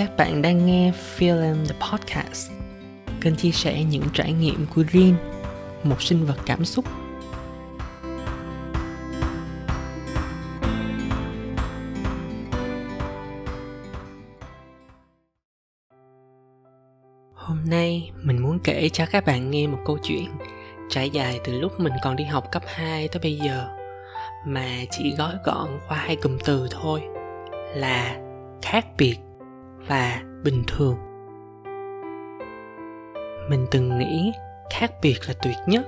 Các bạn đang nghe Film the Podcast. Kênh chia sẻ những trải nghiệm của Rin Một sinh vật cảm xúc. Hôm nay, mình muốn kể cho các bạn nghe một câu chuyện trải dài từ lúc mình còn đi học cấp 2 tới bây giờ, mà chỉ gói gọn qua hai cụm từ thôi, là khác biệt và bình thường. Mình từng nghĩ khác biệt là tuyệt nhất.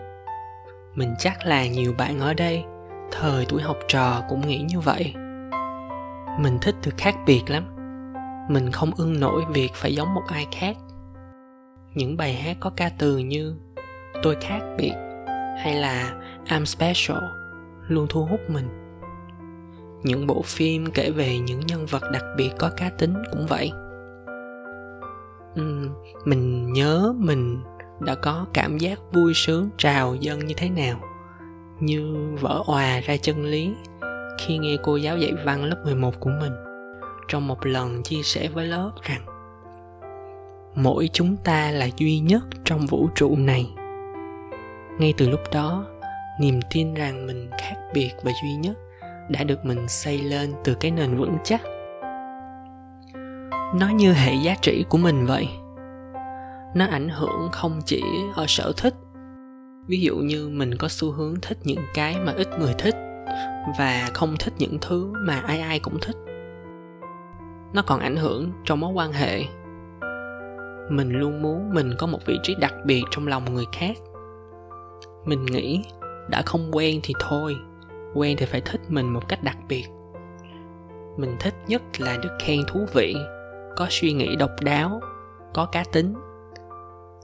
Mình chắc là nhiều bạn ở đây thời tuổi học trò cũng nghĩ như vậy. Mình thích được khác biệt lắm. Mình không ưng nổi việc phải giống một ai khác. Những bài hát có ca từ như tôi khác biệt hay là i'm special luôn thu hút mình. Những bộ phim kể về những nhân vật đặc biệt có cá tính cũng vậy. Ừ, mình nhớ mình đã có cảm giác vui sướng trào dâng như thế nào. Như vỡ òa ra chân lý khi nghe cô giáo dạy văn lớp 11 của mình trong một lần chia sẻ với lớp rằng, mỗi chúng ta là duy nhất trong vũ trụ này. Ngay từ lúc đó, niềm tin rằng mình khác biệt và duy nhất đã được mình xây lên từ cái nền vững chắc nó như hệ giá trị của mình vậy. Nó ảnh hưởng không chỉ ở sở thích. Ví dụ như mình có xu hướng thích những cái mà ít người thích và không thích những thứ mà ai ai cũng thích. Nó còn ảnh hưởng trong mối quan hệ. Mình luôn muốn mình có một vị trí đặc biệt trong lòng người khác. Mình nghĩ, đã không quen thì thôi, quen thì phải thích mình một cách đặc biệt. Mình thích nhất là được khen thú vị có suy nghĩ độc đáo, có cá tính.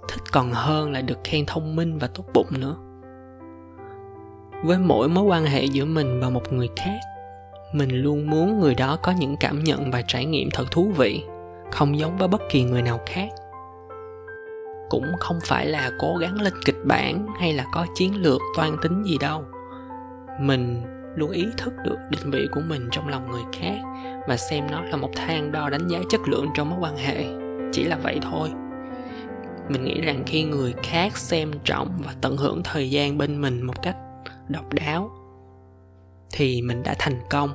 Thích còn hơn là được khen thông minh và tốt bụng nữa. Với mỗi mối quan hệ giữa mình và một người khác, mình luôn muốn người đó có những cảm nhận và trải nghiệm thật thú vị, không giống với bất kỳ người nào khác. Cũng không phải là cố gắng lên kịch bản hay là có chiến lược toan tính gì đâu. Mình luôn ý thức được định vị của mình trong lòng người khác mà xem nó là một thang đo đánh giá chất lượng trong mối quan hệ. Chỉ là vậy thôi. Mình nghĩ rằng khi người khác xem trọng và tận hưởng thời gian bên mình một cách độc đáo, thì mình đã thành công.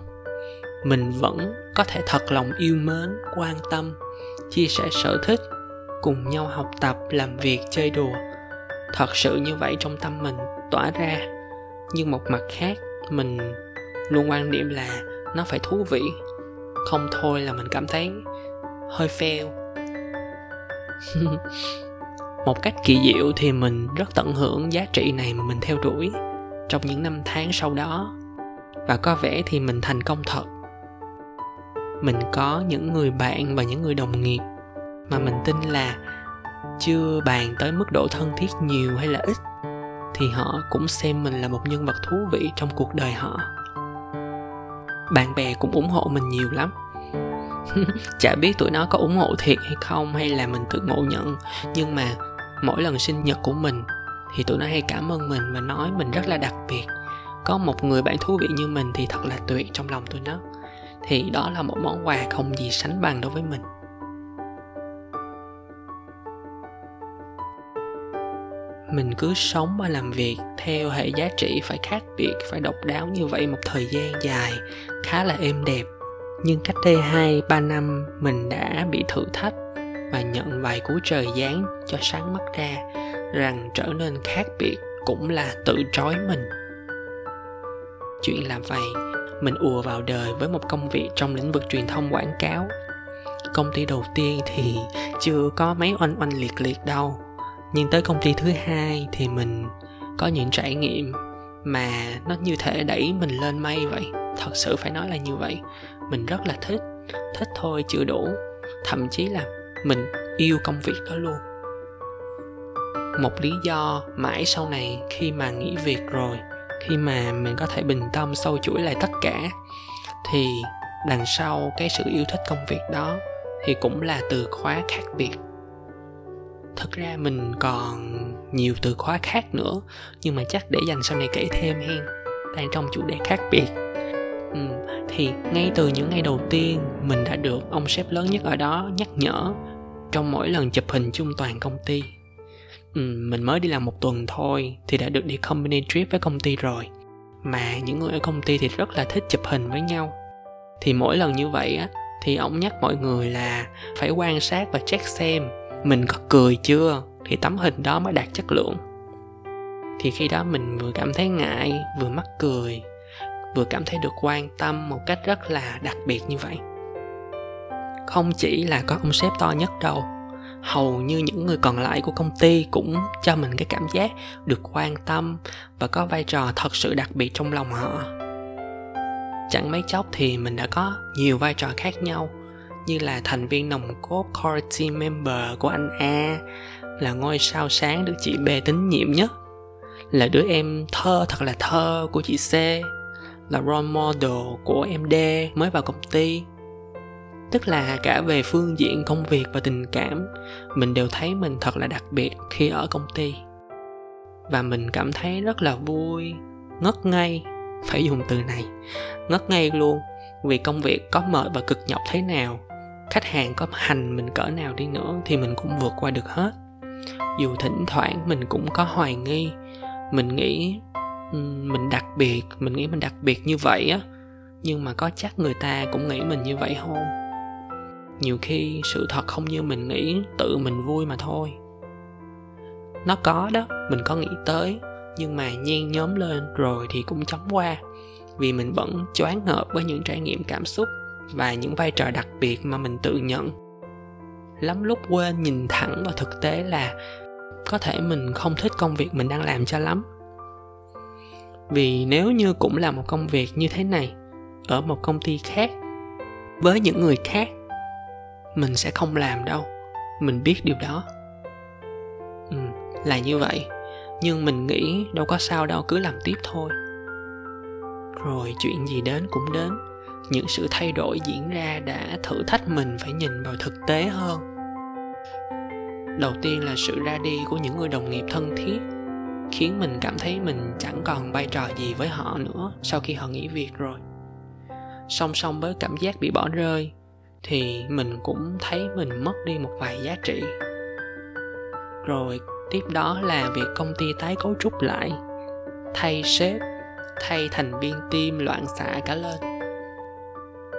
Mình vẫn có thể thật lòng yêu mến, quan tâm, chia sẻ sở thích, cùng nhau học tập, làm việc, chơi đùa. Thật sự như vậy trong tâm mình tỏa ra. Nhưng một mặt khác, mình luôn quan niệm là nó phải thú vị không thôi là mình cảm thấy hơi fail. Một cách kỳ diệu thì mình rất tận hưởng giá trị này mà mình theo đuổi trong những năm tháng sau đó. Và có vẻ thì mình thành công thật. Mình có những người bạn và những người đồng nghiệp mà mình tin là chưa bàn tới mức độ thân thiết nhiều hay là ít thì họ cũng xem mình là một nhân vật thú vị trong cuộc đời họ bạn bè cũng ủng hộ mình nhiều lắm. Chả biết tụi nó có ủng hộ thiệt hay không hay là mình tự ngộ nhận, nhưng mà mỗi lần sinh nhật của mình thì tụi nó hay cảm ơn mình và nói mình rất là đặc biệt. Có một người bạn thú vị như mình thì thật là tuyệt trong lòng tụi nó. Thì đó là một món quà không gì sánh bằng đối với mình. Mình cứ sống và làm việc theo hệ giá trị phải khác biệt, phải độc đáo như vậy một thời gian dài, khá là êm đẹp. Nhưng cách đây hai, ba năm, mình đã bị thử thách và nhận vài cú trời giáng cho sáng mắt ra, rằng trở nên khác biệt cũng là tự trói mình. Chuyện là vậy, mình ùa vào đời với một công việc trong lĩnh vực truyền thông quảng cáo. Công ty đầu tiên thì chưa có mấy oanh oanh liệt liệt đâu nhưng tới công ty thứ hai thì mình có những trải nghiệm mà nó như thể đẩy mình lên mây vậy. Thật sự phải nói là như vậy. Mình rất là thích thích thôi chưa đủ. Thậm chí là mình yêu công việc đó luôn. Một lý do mãi sau này khi mà nghỉ việc rồi, khi mà mình có thể bình tâm sâu chuỗi lại tất cả, thì đằng sau cái sự yêu thích công việc đó thì cũng là từ khóa khác biệt thật ra mình còn nhiều từ khóa khác nữa nhưng mà chắc để dành sau này kể thêm hen đang trong chủ đề khác biệt. Ừ, thì ngay từ những ngày đầu tiên mình đã được ông sếp lớn nhất ở đó nhắc nhở trong mỗi lần chụp hình chung toàn công ty. Ừ, mình mới đi làm một tuần thôi thì đã được đi company trip với công ty rồi. Mà những người ở công ty thì rất là thích chụp hình với nhau. Thì mỗi lần như vậy á thì ông nhắc mọi người là phải quan sát và check xem mình có cười chưa? Thì tấm hình đó mới đạt chất lượng. Thì khi đó mình vừa cảm thấy ngại, vừa mắc cười, vừa cảm thấy được quan tâm một cách rất là đặc biệt như vậy. Không chỉ là có ông sếp to nhất đâu, hầu như những người còn lại của công ty cũng cho mình cái cảm giác được quan tâm và có vai trò thật sự đặc biệt trong lòng họ. Chẳng mấy chốc thì mình đã có nhiều vai trò khác nhau như là thành viên nòng cốt core team member của anh A, là ngôi sao sáng được chị B tín nhiệm nhất. Là đứa em thơ, thật là thơ, của chị C. Là role model của em D mới vào công ty. Tức là cả về phương diện công việc và tình cảm, mình đều thấy mình thật là đặc biệt khi ở công ty. Và mình cảm thấy rất là vui, ngất ngây, phải dùng từ này, ngất ngây luôn vì công việc có mệt và cực nhọc thế nào khách hàng có hành mình cỡ nào đi nữa thì mình cũng vượt qua được hết. Dù thỉnh thoảng mình cũng có hoài nghi, mình nghĩ mình đặc biệt, mình nghĩ mình đặc biệt như vậy á, nhưng mà có chắc người ta cũng nghĩ mình như vậy không? Nhiều khi sự thật không như mình nghĩ, tự mình vui mà thôi. Nó có đó, mình có nghĩ tới, nhưng mà nhen nhóm lên rồi thì cũng chóng qua, vì mình vẫn choáng ngợp với những trải nghiệm cảm xúc và những vai trò đặc biệt mà mình tự nhận. Lắm lúc quên nhìn thẳng vào thực tế là có thể mình không thích công việc mình đang làm cho lắm. Vì nếu như cũng là một công việc như thế này ở một công ty khác với những người khác mình sẽ không làm đâu. Mình biết điều đó. Ừ, là như vậy. Nhưng mình nghĩ đâu có sao đâu cứ làm tiếp thôi. Rồi chuyện gì đến cũng đến những sự thay đổi diễn ra đã thử thách mình phải nhìn vào thực tế hơn. Đầu tiên là sự ra đi của những người đồng nghiệp thân thiết, khiến mình cảm thấy mình chẳng còn vai trò gì với họ nữa sau khi họ nghỉ việc rồi. Song song với cảm giác bị bỏ rơi, thì mình cũng thấy mình mất đi một vài giá trị. Rồi tiếp đó là việc công ty tái cấu trúc lại, thay sếp, thay thành viên team loạn xạ cả lên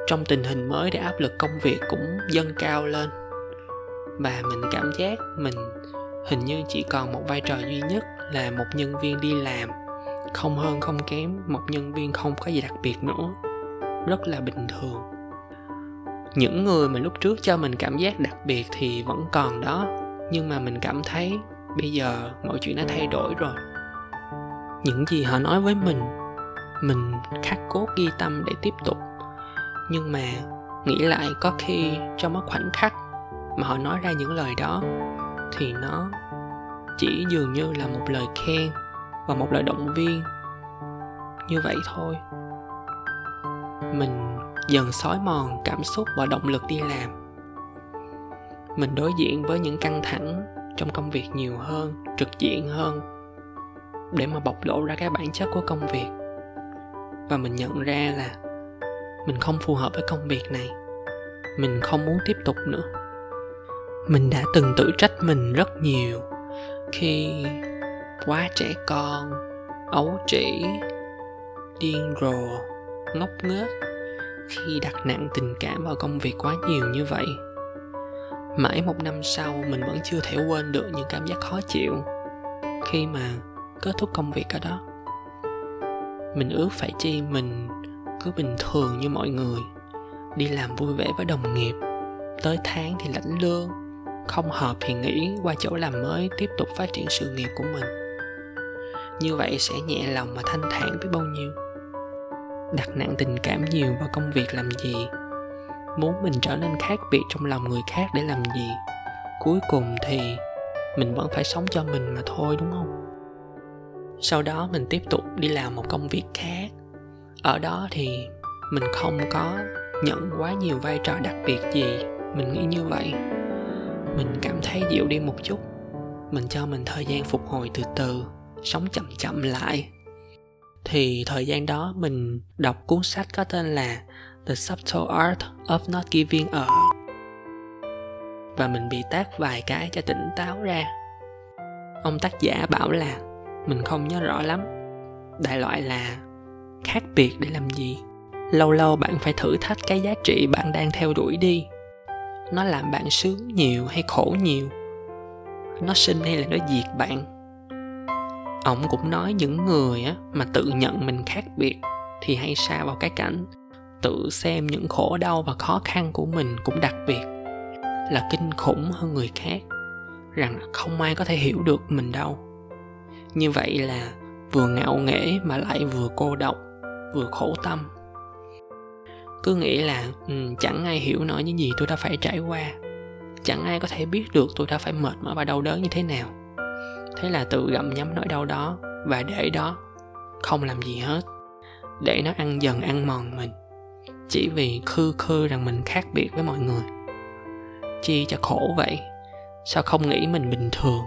trong tình hình mới thì áp lực công việc cũng dâng cao lên. Và mình cảm giác mình hình như chỉ còn một vai trò duy nhất là một nhân viên đi làm, không hơn không kém một nhân viên không có gì đặc biệt nữa. Rất là bình thường. Những người mà lúc trước cho mình cảm giác đặc biệt thì vẫn còn đó, nhưng mà mình cảm thấy bây giờ mọi chuyện đã thay đổi rồi. Những gì họ nói với mình mình khắc cốt ghi tâm để tiếp tục nhưng mà nghĩ lại có khi trong một khoảnh khắc mà họ nói ra những lời đó, thì nó chỉ dường như là một lời khen và một lời động viên. Như vậy thôi. Mình dần xói mòn cảm xúc và động lực đi làm. Mình đối diện với những căng thẳng trong công việc nhiều hơn, trực diện hơn, để mà bộc lộ ra cái bản chất của công việc. Và mình nhận ra là mình không phù hợp với công việc này. Mình không muốn tiếp tục nữa. Mình đã từng tự trách mình rất nhiều. Khi quá trẻ con, ấu trĩ, điên rồ, ngốc nghếch, khi đặt nặng tình cảm vào công việc quá nhiều như vậy, mãi một năm sau mình vẫn chưa thể quên được những cảm giác khó chịu khi mà kết thúc công việc ở đó. Mình ước phải chi mình cứ bình thường như mọi người. Đi làm vui vẻ với đồng nghiệp, tới tháng thì lãnh lương, không hợp thì nghỉ, qua chỗ làm mới, tiếp tục phát triển sự nghiệp của mình. Như vậy sẽ nhẹ lòng mà thanh thản biết bao nhiêu. Đặt nặng tình cảm nhiều vào công việc làm gì? Muốn mình trở nên khác biệt trong lòng người khác để làm gì? Cuối cùng thì mình vẫn phải sống cho mình mà thôi, đúng không? Sau đó mình tiếp tục đi làm một công việc khác ở đó thì mình không có nhận quá nhiều vai trò đặc biệt gì, mình nghĩ như vậy. Mình cảm thấy dịu đi một chút, mình cho mình thời gian phục hồi từ từ, sống chậm chậm lại. Thì thời gian đó mình đọc cuốn sách có tên là The Subtle Art of Not Giving a và mình bị tác vài cái cho tỉnh táo ra. Ông tác giả bảo là mình không nhớ rõ lắm. Đại loại là khác biệt để làm gì? Lâu lâu bạn phải thử thách cái giá trị bạn đang theo đuổi đi. Nó làm bạn sướng nhiều hay khổ nhiều? Nó sinh hay là nó diệt bạn? Ông cũng nói những người á, mà tự nhận mình khác biệt thì hay xa vào cái cảnh tự xem những khổ đau và khó khăn của mình cũng đặc biệt, là kinh khủng hơn người khác, rằng không ai có thể hiểu được mình đâu. Như vậy là vừa ngạo nghễ mà lại vừa cô độc vừa khổ tâm. Cứ nghĩ là um, chẳng ai hiểu nổi những gì tôi đã phải trải qua. Chẳng ai có thể biết được tôi đã phải mệt mỏi và đau đớn như thế nào. Thế là tự gặm nhấm nỗi đau đó và để đó. Không làm gì hết. Để nó ăn dần ăn mòn mình. Chỉ vì khư khư rằng mình khác biệt với mọi người. Chi cho khổ vậy? Sao không nghĩ mình bình thường?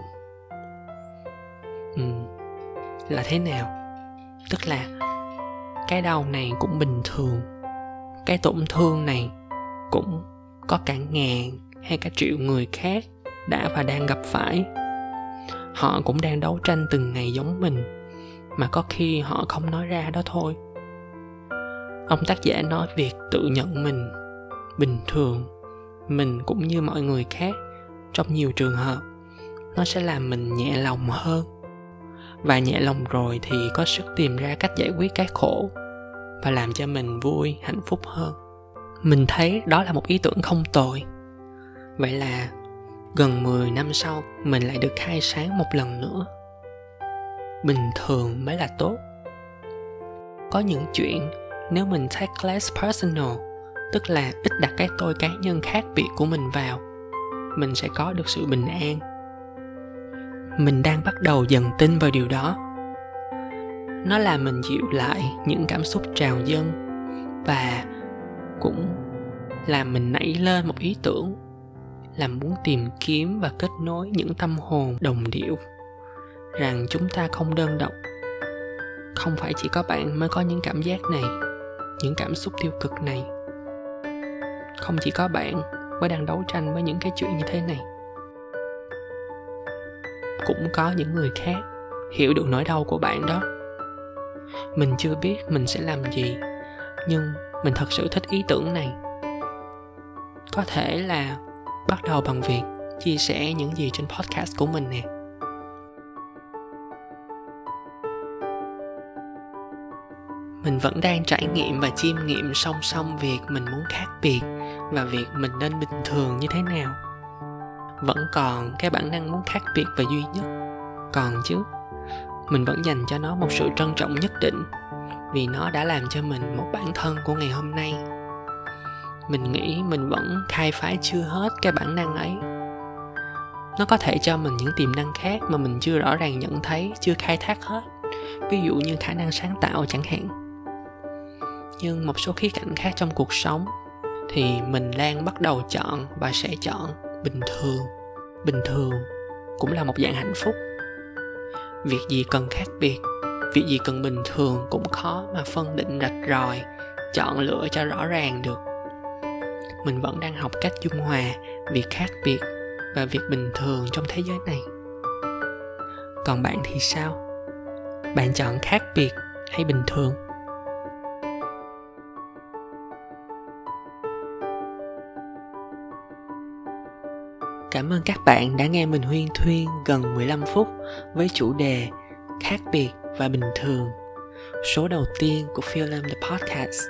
Ừ là thế nào? Tức là cái đau này cũng bình thường. Cái tổn thương này cũng có cả ngàn hay cả triệu người khác đã và đang gặp phải. Họ cũng đang đấu tranh từng ngày giống mình, mà có khi họ không nói ra đó thôi. Ông tác giả nói việc tự nhận mình bình thường, mình cũng như mọi người khác trong nhiều trường hợp. Nó sẽ làm mình nhẹ lòng hơn và nhẹ lòng rồi thì có sức tìm ra cách giải quyết cái khổ và làm cho mình vui, hạnh phúc hơn. Mình thấy đó là một ý tưởng không tồi. Vậy là gần 10 năm sau, mình lại được khai sáng một lần nữa. Bình thường mới là tốt. Có những chuyện, nếu mình take less personal, tức là ít đặt cái tôi cá nhân khác biệt của mình vào, mình sẽ có được sự bình an mình đang bắt đầu dần tin vào điều đó. Nó làm mình dịu lại những cảm xúc trào dâng và cũng làm mình nảy lên một ý tưởng là muốn tìm kiếm và kết nối những tâm hồn đồng điệu rằng chúng ta không đơn độc. Không phải chỉ có bạn mới có những cảm giác này, những cảm xúc tiêu cực này. Không chỉ có bạn mới đang đấu tranh với những cái chuyện như thế này cũng có những người khác hiểu được nỗi đau của bạn đó. Mình chưa biết mình sẽ làm gì, nhưng mình thật sự thích ý tưởng này. Có thể là bắt đầu bằng việc chia sẻ những gì trên podcast của mình nè. Mình vẫn đang trải nghiệm và chiêm nghiệm song song việc mình muốn khác biệt và việc mình nên bình thường như thế nào vẫn còn cái bản năng muốn khác biệt và duy nhất. Còn chứ, mình vẫn dành cho nó một sự trân trọng nhất định vì nó đã làm cho mình một bản thân của ngày hôm nay. Mình nghĩ mình vẫn khai phá chưa hết cái bản năng ấy. Nó có thể cho mình những tiềm năng khác mà mình chưa rõ ràng nhận thấy, chưa khai thác hết. Ví dụ như khả năng sáng tạo chẳng hạn. Nhưng một số khía cạnh khác trong cuộc sống thì mình đang bắt đầu chọn và sẽ chọn bình thường bình thường cũng là một dạng hạnh phúc. Việc gì cần khác biệt, việc gì cần bình thường cũng khó mà phân định rạch ròi, chọn lựa cho rõ ràng được. Mình vẫn đang học cách dung hòa việc khác biệt và việc bình thường trong thế giới này. Còn bạn thì sao? Bạn chọn khác biệt hay bình thường? Cảm ơn các bạn đã nghe mình huyên thuyên gần 15 phút với chủ đề khác biệt và bình thường. Số đầu tiên của Film The Podcast.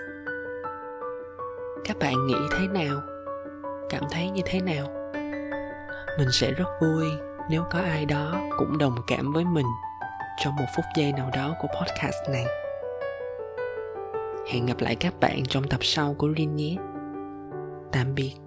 Các bạn nghĩ thế nào? Cảm thấy như thế nào? Mình sẽ rất vui nếu có ai đó cũng đồng cảm với mình trong một phút giây nào đó của podcast này. Hẹn gặp lại các bạn trong tập sau của Linh nhé. Tạm biệt.